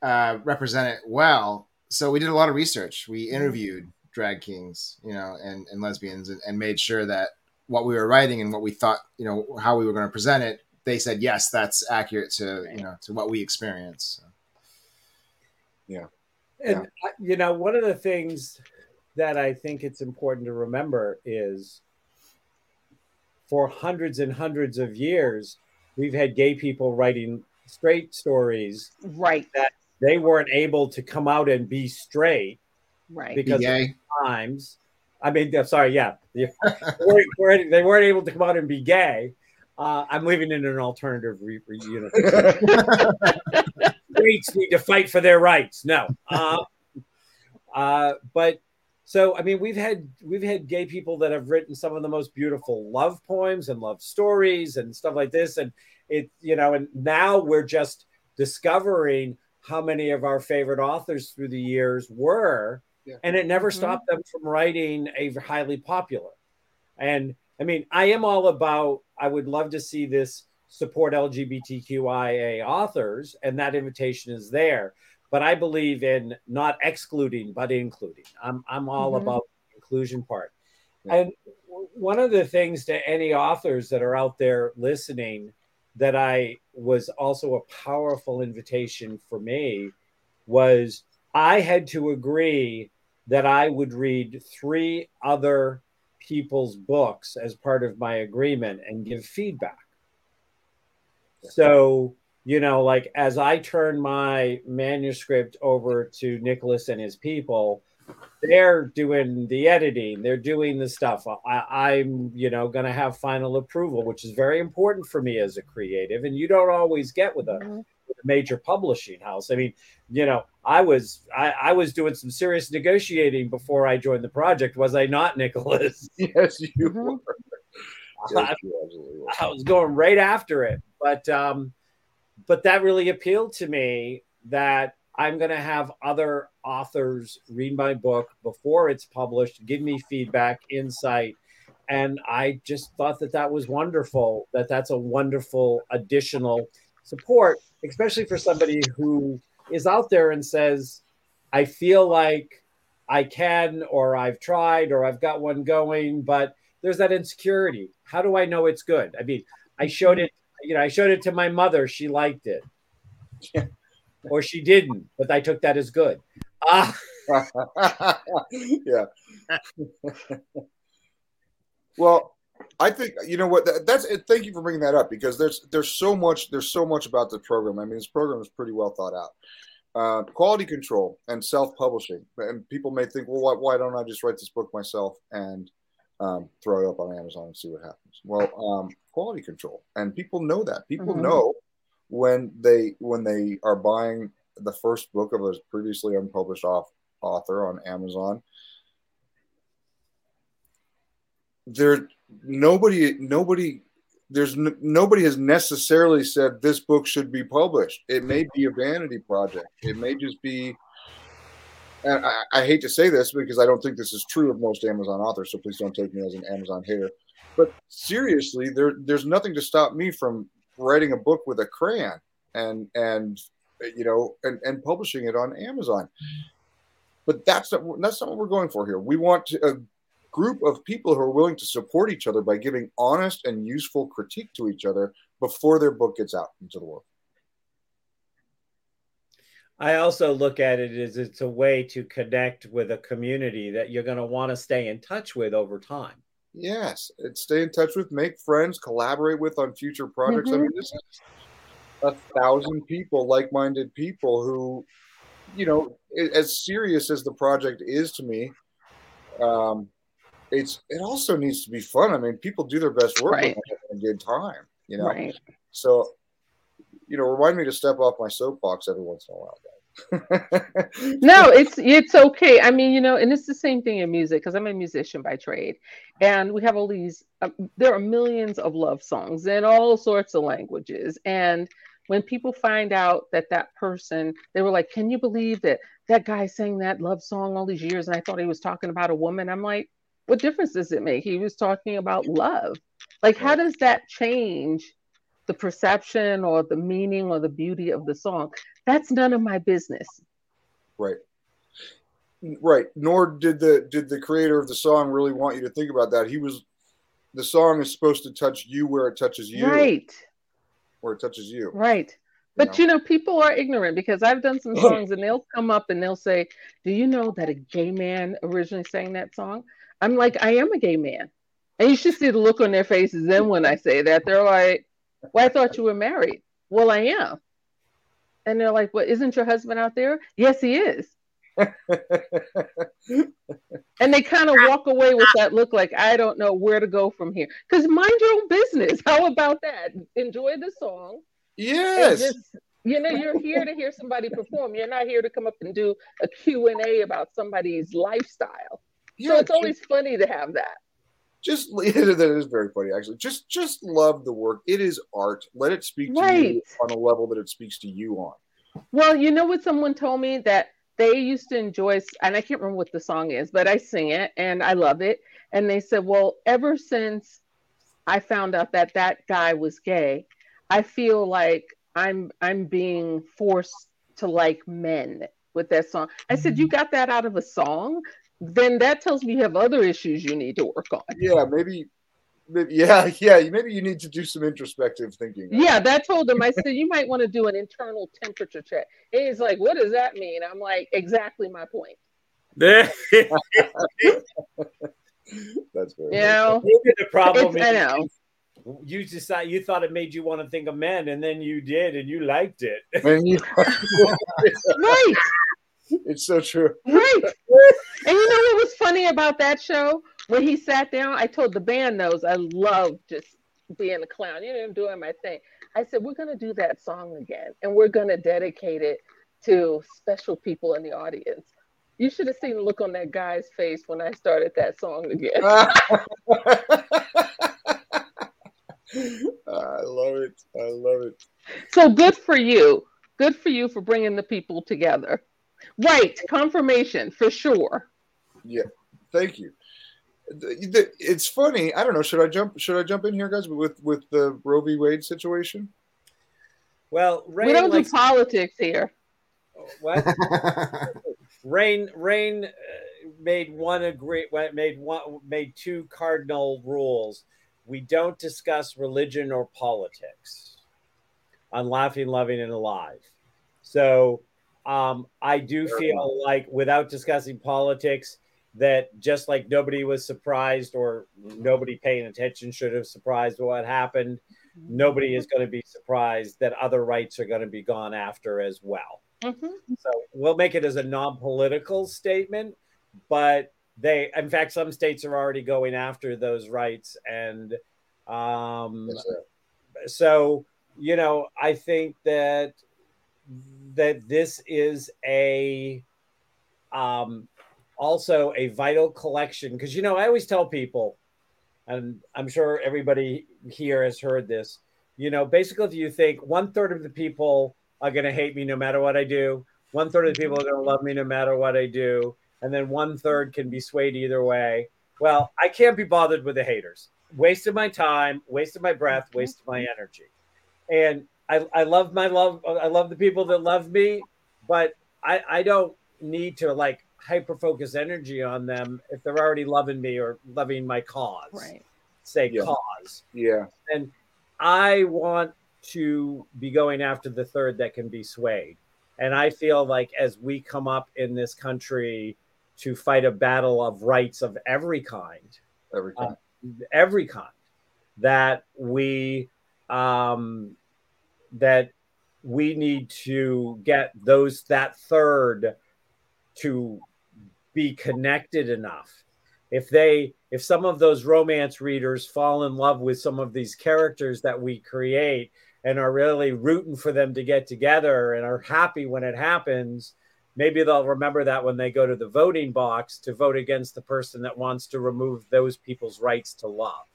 uh, represent it well. So we did a lot of research. We interviewed drag kings, you know, and, and lesbians, and, and made sure that what we were writing and what we thought, you know, how we were going to present it, they said yes, that's accurate to you know to what we experience. So. Yeah, and yeah. you know, one of the things that I think it's important to remember is for hundreds and hundreds of years, we've had gay people writing straight stories, right? That they weren't able to come out and be straight, right? Because times I mean, sorry, yeah, they weren't, they weren't able to come out and be gay. Uh, I'm living in an alternative re- re- universe. Straights need to fight for their rights. No, uh, uh, but so I mean, we've had we've had gay people that have written some of the most beautiful love poems and love stories and stuff like this, and it you know, and now we're just discovering how many of our favorite authors through the years were yeah. And it never mm-hmm. stopped them from writing a highly popular. And I mean, I am all about, I would love to see this support LGBTQIA authors, and that invitation is there. But I believe in not excluding, but including. I'm, I'm all mm-hmm. about the inclusion part. Yeah. And one of the things to any authors that are out there listening that I was also a powerful invitation for me was I had to agree that I would read three other people's books as part of my agreement and give feedback. So, you know, like as I turn my manuscript over to Nicholas and his people, they're doing the editing, they're doing the stuff. I, am you know, going to have final approval, which is very important for me as a creative, and you don't always get with a, mm-hmm. with a major publishing house. I mean, you know, I was I, I, was doing some serious negotiating before I joined the project, was I not, Nicholas? Yes, you mm-hmm. were. Yes, you I, I was going right after it, but um, but that really appealed to me that I'm going to have other authors read my book before it's published, give me feedback, insight, and I just thought that that was wonderful. That that's a wonderful additional support, especially for somebody who is out there and says, I feel like I can, or I've tried, or I've got one going, but there's that insecurity. How do I know it's good? I mean, I showed it, you know, I showed it to my mother. She liked it. or she didn't, but I took that as good. Ah. yeah. well, I think you know what that's. Thank you for bringing that up because there's there's so much there's so much about the program. I mean, this program is pretty well thought out. Uh, quality control and self publishing, and people may think, well, why, why, don't I just write this book myself and um, throw it up on Amazon and see what happens? Well, um, quality control, and people know that. People mm-hmm. know when they when they are buying the first book of a previously unpublished off, author on Amazon. There nobody nobody there's n- nobody has necessarily said this book should be published. It may be a vanity project. It may just be. And I, I, hate to say this because I don't think this is true of most Amazon authors, so please don't take me as an Amazon hater. But seriously, there there's nothing to stop me from writing a book with a crayon and and you know and, and publishing it on Amazon. But that's not that's not what we're going for here. We want a group of people who are willing to support each other by giving honest and useful critique to each other before their book gets out into the world. I also look at it as it's a way to connect with a community that you're going to want to stay in touch with over time. Yes, stay in touch with, make friends, collaborate with on future projects. Mm-hmm. I mean, this is a thousand people, like-minded people who, you know, as serious as the project is to me, um, it's it also needs to be fun. I mean, people do their best work right. a good time, you know. Right. So, you know, remind me to step off my soapbox every once in a while, no, it's it's okay. I mean, you know, and it's the same thing in music because I'm a musician by trade, and we have all these. Uh, there are millions of love songs in all sorts of languages, and when people find out that that person, they were like, "Can you believe that that guy sang that love song all these years?" And I thought he was talking about a woman. I'm like, what difference does it make? He was talking about love. Like, how does that change the perception or the meaning or the beauty of the song? That's none of my business. Right. Right. Nor did the did the creator of the song really want you to think about that. He was the song is supposed to touch you where it touches you. Right. Where it touches you. Right. But you know, people are ignorant because I've done some songs and they'll come up and they'll say, Do you know that a gay man originally sang that song? I'm like, I am a gay man. And you should see the look on their faces then when I say that. They're like, Well, I thought you were married. Well, I am. And they're like, Well, isn't your husband out there? Yes, he is. and they kind of walk away with that look like I don't know where to go from here. Because mind your own business. How about that? Enjoy the song. Yes. Just, you know, you're here to hear somebody perform. You're not here to come up and do a Q and A about somebody's lifestyle. Yeah, so it's always funny to have that. Just that is very funny, actually. Just just love the work. It is art. Let it speak to right. you on a level that it speaks to you on. Well, you know what someone told me that they used to enjoy, and I can't remember what the song is, but I sing it and I love it. And they said, well, ever since I found out that that guy was gay, I feel like I'm I'm being forced to like men with that song. I said, you mm-hmm. got that out of a song? Then that tells me you have other issues you need to work on. Yeah, maybe maybe, yeah, yeah. Maybe you need to do some introspective thinking. Yeah, that told him. I said you might want to do an internal temperature check. And he's like, "What does that mean?" I'm like, "Exactly my point." That's very. You know, the problem is, I know. You decided you thought it made you want to think of men, and then you did, and you liked it. You, right. It's so true. Right. And you know what was funny about that show? When he sat down, I told the band knows I love just being a clown. You know, I'm doing my thing. I said, we're going to do that song again, and we're going to dedicate it to special people in the audience. You should have seen the look on that guy's face when I started that song again. I love it. I love it. So good for you. Good for you for bringing the people together. Right, confirmation for sure. Yeah, thank you. It's funny. I don't know. Should I jump? Should I jump in here, guys, with with the Roe v. Wade situation? Well, Rain we don't likes... do politics here. What? Rain Rain uh, made one agree made one made two cardinal rules. We don't discuss religion or politics on Laughing, Loving, and Alive. So um, I do feel like without discussing politics, that just like nobody was surprised or nobody paying attention should have surprised what happened, nobody is going to be surprised that other rights are going to be gone after as well. Mm-hmm. So we'll make it as a non political statement, but they, in fact, some states are already going after those rights. And um, yes, so, you know, I think that that this is a um, also a vital collection because you know I always tell people, and I'm sure everybody here has heard this. You know, basically, if you think one third of the people are going to hate me no matter what I do, one third of the people are going to love me no matter what I do, and then one third can be swayed either way. Well, I can't be bothered with the haters. Wasted my time, wasted my breath, mm-hmm. wasted my energy. And I, I love my love. I love the people that love me, but I, I don't need to like hyper focus energy on them if they're already loving me or loving my cause. Right. Say yeah. cause. Yeah. And I want to be going after the third that can be swayed. And I feel like as we come up in this country to fight a battle of rights of every kind, every kind, uh, every kind, that we um, that we need to get those that third to be connected enough if they if some of those romance readers fall in love with some of these characters that we create and are really rooting for them to get together and are happy when it happens maybe they'll remember that when they go to the voting box to vote against the person that wants to remove those people's rights to love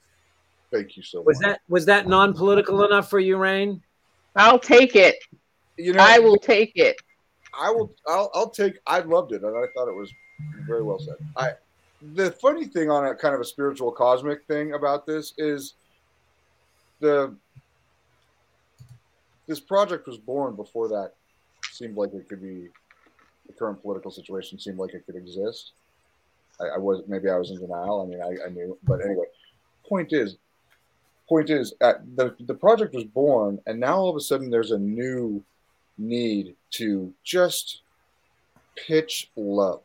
thank you so was much was that was that non-political enough for you rain I'll take it. You know, I will take it. I will. I'll, I'll take. I loved it, and I thought it was very well said. I. The funny thing on a kind of a spiritual cosmic thing about this is the this project was born before that seemed like it could be the current political situation seemed like it could exist. I, I was maybe I was in denial. I mean, I, I knew, but anyway. Point is, point is, uh, the the project was born, and now all of a sudden there's a new need to just pitch love,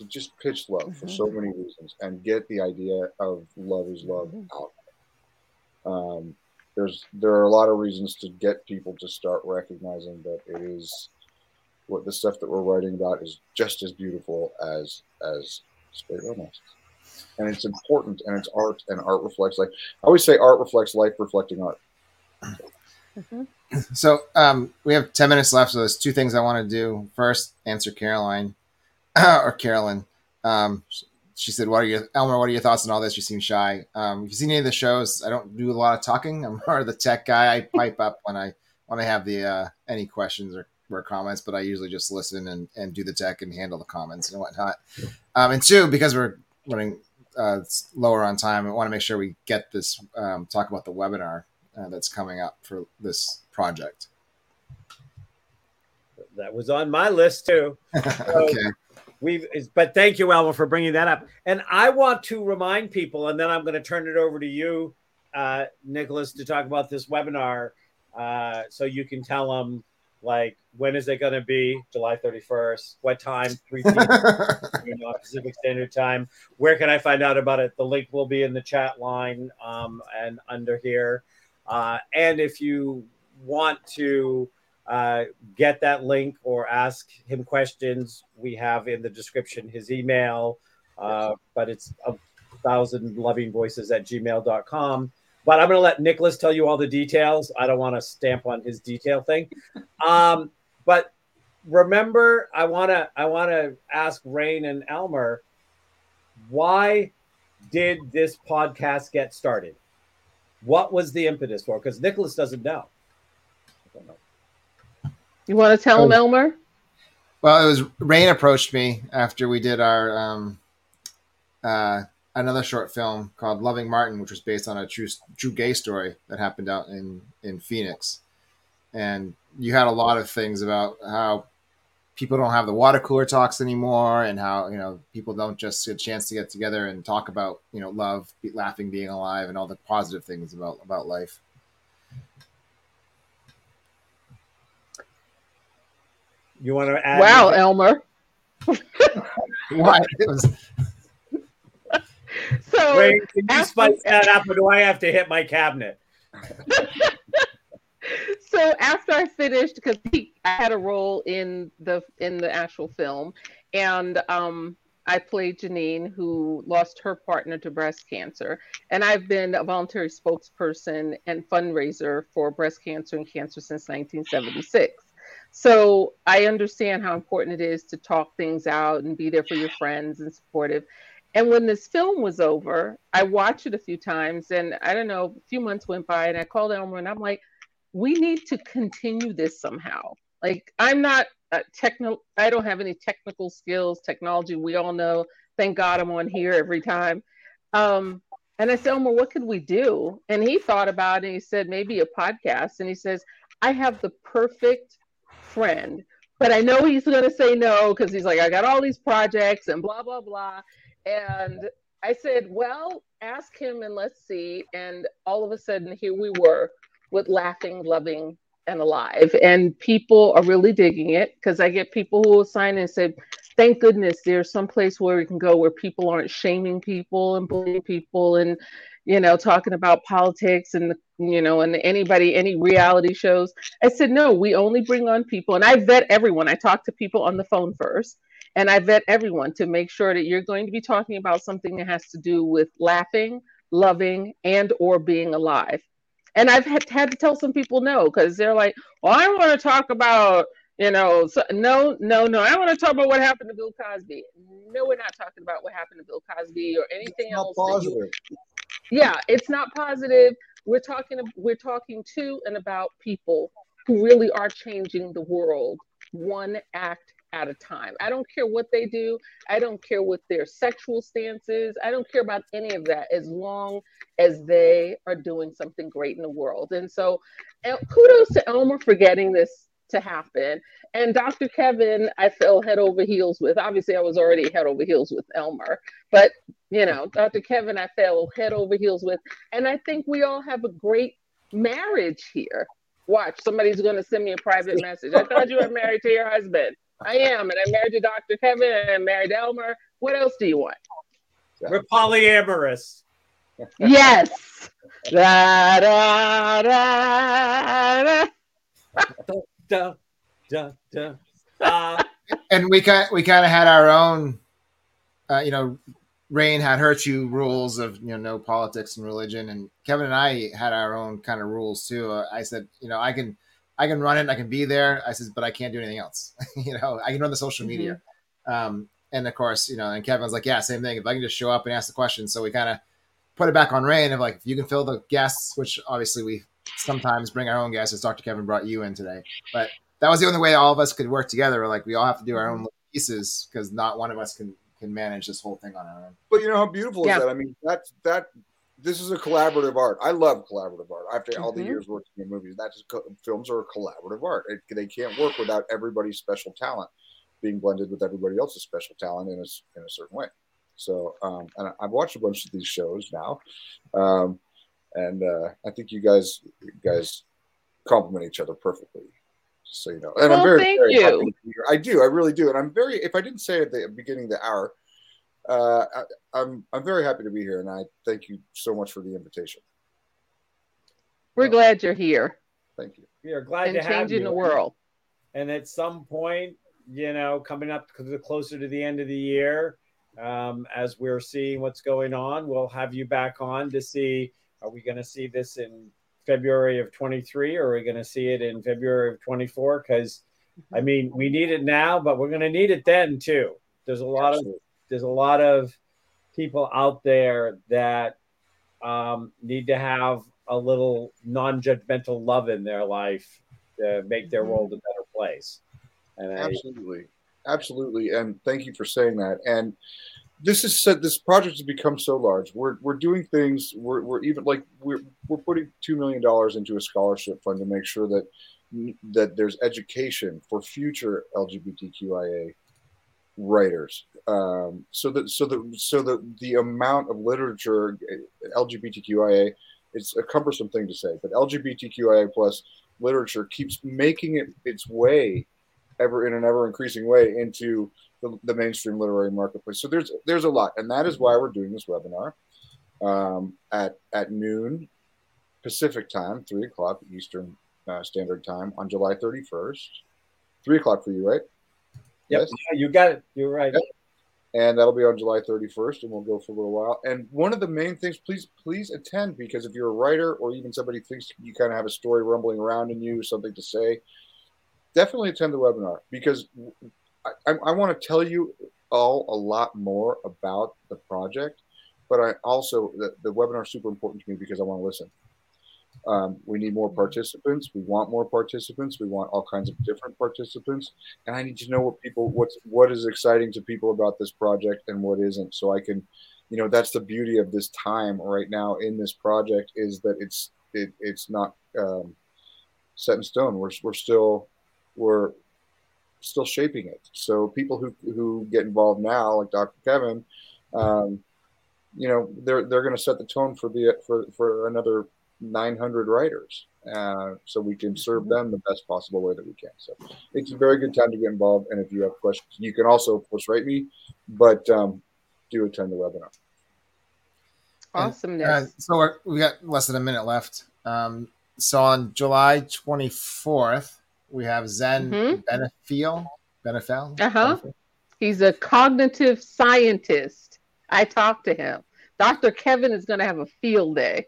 to just pitch love for so many reasons, and get the idea of love is love out. Um, there's there are a lot of reasons to get people to start recognizing that it is what the stuff that we're writing about is just as beautiful as as straight romance and it's important and it's art and art reflects like i always say art reflects life reflecting art So um, we have 10 minutes left. So there's two things I want to do. First, answer Caroline or Carolyn. Um, she said, "What are your Elmer? What are your thoughts on all this? You seem shy. Um, if you've seen any of the shows, I don't do a lot of talking. I'm more of the tech guy. I pipe up when I when I have the uh, any questions or, or comments, but I usually just listen and, and do the tech and handle the comments and whatnot. Um, and two, because we're running uh, lower on time, I want to make sure we get this um, talk about the webinar uh, that's coming up for this project. That was on my list too. okay. We've, but thank you, Elmer, for bringing that up. And I want to remind people, and then I'm going to turn it over to you, uh, Nicholas, to talk about this webinar. Uh, so you can tell them, like, when is it going to be? July 31st. What time? 3 p.m. you know, Pacific Standard Time. Where can I find out about it? The link will be in the chat line um, and under here. Uh, and if you want to uh, get that link or ask him questions, we have in the description his email, uh, but it's a thousand loving voices at gmail.com. But I'm going to let Nicholas tell you all the details. I don't want to stamp on his detail thing. Um, but remember, I want to I want to ask Rain and Elmer, why did this podcast get started? What was the impetus for? Because Nicholas doesn't know. I don't know. You want to tell him, Elmer? Well, it was Rain approached me after we did our um, uh, another short film called Loving Martin, which was based on a true true gay story that happened out in in Phoenix, and you had a lot of things about how people don't have the water cooler talks anymore, and how you know people don't just get a chance to get together and talk about you know love, be, laughing, being alive, and all the positive things about about life. You want to add? Wow, Elmer. Why? It was So Rain, can you after- spice that up, or do I have to hit my cabinet? so after I finished, because I had a role in the in the actual film, and um, I played Janine, who lost her partner to breast cancer, and I've been a voluntary spokesperson and fundraiser for breast cancer and cancer since 1976. So I understand how important it is to talk things out and be there for your friends and supportive. And when this film was over, I watched it a few times, and I don't know, a few months went by, and I called Elmer, and I'm like, we need to continue this somehow. Like, I'm not techno, I don't have any technical skills, technology. We all know. Thank God I'm on here every time. Um, and I said, Elmer, what could we do? And he thought about it. And he said, maybe a podcast. And he says, I have the perfect friend, but I know he's going to say no because he's like, I got all these projects and blah blah blah. And I said, well, ask him and let's see. And all of a sudden, here we were with laughing, loving, and alive. And people are really digging it because I get people who will sign and say, thank goodness there's some place where we can go where people aren't shaming people and bullying people and you know talking about politics and you know and anybody any reality shows. I said no we only bring on people and i vet everyone. I talk to people on the phone first and i vet everyone to make sure that you're going to be talking about something that has to do with laughing loving and or being alive. And i've had, had to tell some people no because they're like well i want to talk about you know so, no no no i want to talk about what happened to bill cosby. No we're not talking about what happened to bill cosby or anything else that you positive. yeah it's not positive we're talking we're talking to and about people who really are changing the world one act at a time. I don't care what they do. I don't care what their sexual stance is. I don't care about any of that as long as they are doing something great in the world. And so, kudos to Elmer for getting this to happen. And Dr. Kevin, I fell head over heels with. Obviously, I was already head over heels with Elmer, but you know, Dr. Kevin, I fell head over heels with. And I think we all have a great marriage here. Watch, somebody's going to send me a private message. I thought you were married to your husband. I am, and I'm married to Dr. Kevin, and I'm married to Elmer. What else do you want? We're polyamorous. Yes. da, da, da, da. Da, da, da. Uh, and we kind we kind of had our own, uh, you know, Rain had hurt you rules of you know no politics and religion, and Kevin and I had our own kind of rules too. Uh, I said, you know, I can I can run it, I can be there. I says, but I can't do anything else. you know, I can run the social mm-hmm. media. Um, and of course, you know, and Kevin's like, yeah, same thing. If I can just show up and ask the questions, so we kind of put it back on Rain of like, if you can fill the guests, which obviously we sometimes bring our own guests, as Dr. Kevin brought you in today, but that was the only way all of us could work together. Like we all have to do our own pieces because not one of us can can manage this whole thing on our own. But you know how beautiful yeah. is that? I mean, that that this is a collaborative art. I love collaborative art. After mm-hmm. all the mm-hmm. years working in movies, that's films are a collaborative art. It, they can't work without everybody's special talent being blended with everybody else's special talent in a in a certain way. So, um, and I've watched a bunch of these shows now, um, and uh, I think you guys you guys complement each other perfectly. So you know, and well, I'm very, thank very you. I do, I really do, and I'm very. If I didn't say at the beginning of the hour, uh, I, I'm I'm very happy to be here, and I thank you so much for the invitation. We're uh, glad you're here. Thank you. We are glad and to have changing you. the world. And at some point, you know, coming up closer to the end of the year, um, as we're seeing what's going on, we'll have you back on to see are we going to see this in February of 23 or are we going to see it in February of 24? Because I mean, we need it now, but we're going to need it then too. There's a lot Absolutely. of there's a lot of people out there that um, need to have a little non-judgmental love in their life to make their mm-hmm. world a better place. And absolutely, I, absolutely, and thank you for saying that. And this is said this project has become so large. We're we're doing things. We're we're even like we're we're putting two million dollars into a scholarship fund to make sure that that there's education for future LGBTQIA writers. Um, so that so that so that the amount of literature LGBTQIA it's a cumbersome thing to say, but LGBTQIA plus literature keeps making it its way ever in an ever increasing way into the, the, mainstream literary marketplace. So there's there's a lot, and that is why we're doing this webinar um, at at noon Pacific time, three o'clock Eastern uh, Standard Time on July 31st. Three o'clock for you, right? Yep. Yes. Yeah, you got it. You're right. Yep. And that'll be on July 31st, and we'll go for a little while. And one of the main things, please, please attend because if you're a writer or even somebody thinks you kind of have a story rumbling around in you, something to say, definitely attend the webinar because I, I, want to tell you all a lot more about the project. But I also the, the webinar is super important to me because I want to listen. Um, we need more participants. We want more participants. We want all kinds of different participants, and I need to know what people what's what is exciting to people about this project and what isn't, so I can, you know, that's the beauty of this time right now in this project is that it's it, it's not um, set in stone. We're we're still we're still shaping it. So people who who get involved now, like Dr. Kevin, um, you know, they're they're going to set the tone for the for for another 900 writers uh, so we can serve mm-hmm. them the best possible way that we can. So it's a very good time to get involved. And if you have questions, you can also, of course, write me, but um, do attend the webinar. Awesomeness. uh, so we got less than a minute left. Um, so on July 24th, we have Zen mm-hmm. Benefiel. Benefel. Uh huh. He's a cognitive scientist. I talked to him. Dr. Kevin is going to have a field day.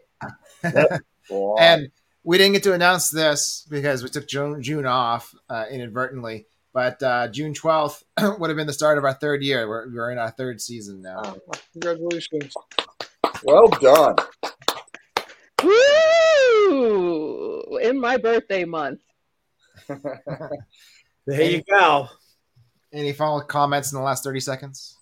and we didn't get to announce this because we took June, June off uh, inadvertently. But uh, June 12th would have been the start of our third year. We're, we're in our third season now. Oh, congratulations. Well done. Woo! in my birthday month. There you go. Any final comments in the last 30 seconds?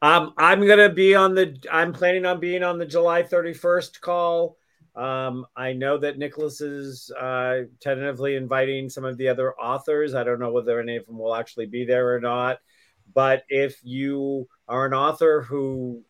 Um, I'm gonna be on the. I'm planning on being on the July 31st call. Um, I know that Nicholas is uh, tentatively inviting some of the other authors. I don't know whether any of them will actually be there or not. But if you are an author who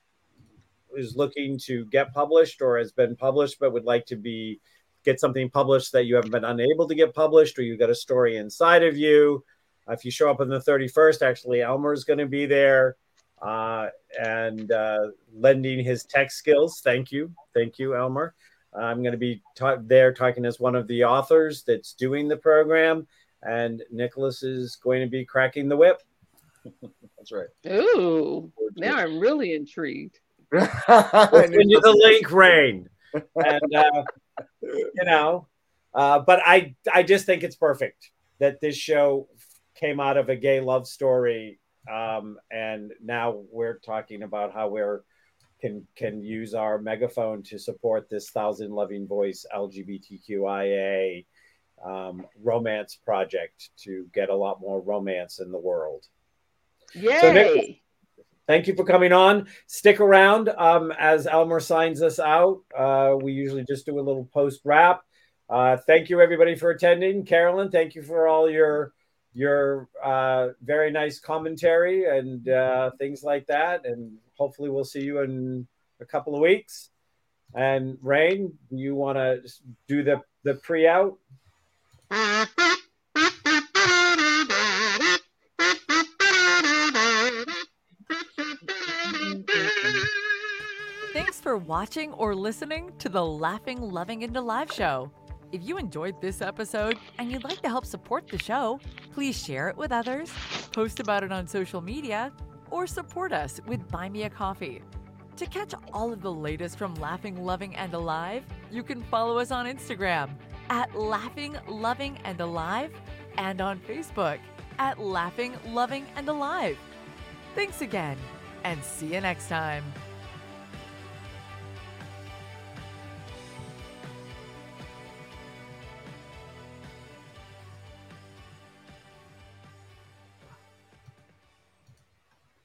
is looking to get published or has been published but would like to be get something published that you haven't been unable to get published or you got a story inside of you, if you show up on the 31st, actually Elmer is going to be there uh, and uh, lending his tech skills. Thank you. Thank you, Elmer. I'm going to be ta- there talking as one of the authors that's doing the program, and Nicholas is going to be cracking the whip. That's right. Ooh, now I'm really intrigued. I'll send you the link, Rain. And uh, you know, uh, but I I just think it's perfect that this show came out of a gay love story, um, and now we're talking about how we're can can use our megaphone to support this thousand loving voice LGBTQIA um, romance project to get a lot more romance in the world. Yay! Nick- Thank you for coming on. Stick around um, as Elmer signs us out. Uh, we usually just do a little post wrap. Uh, thank you everybody for attending. Carolyn, thank you for all your your uh, very nice commentary and uh, things like that. And hopefully we'll see you in a couple of weeks. And Rain, you want to do the the pre out? for watching or listening to the Laughing, Loving, and Alive show. If you enjoyed this episode and you'd like to help support the show, please share it with others, post about it on social media, or support us with Buy Me a Coffee. To catch all of the latest from Laughing, Loving, and Alive, you can follow us on Instagram at Laughing, Loving, and Alive and on Facebook at Laughing, Loving, and Alive. Thanks again, and see you next time.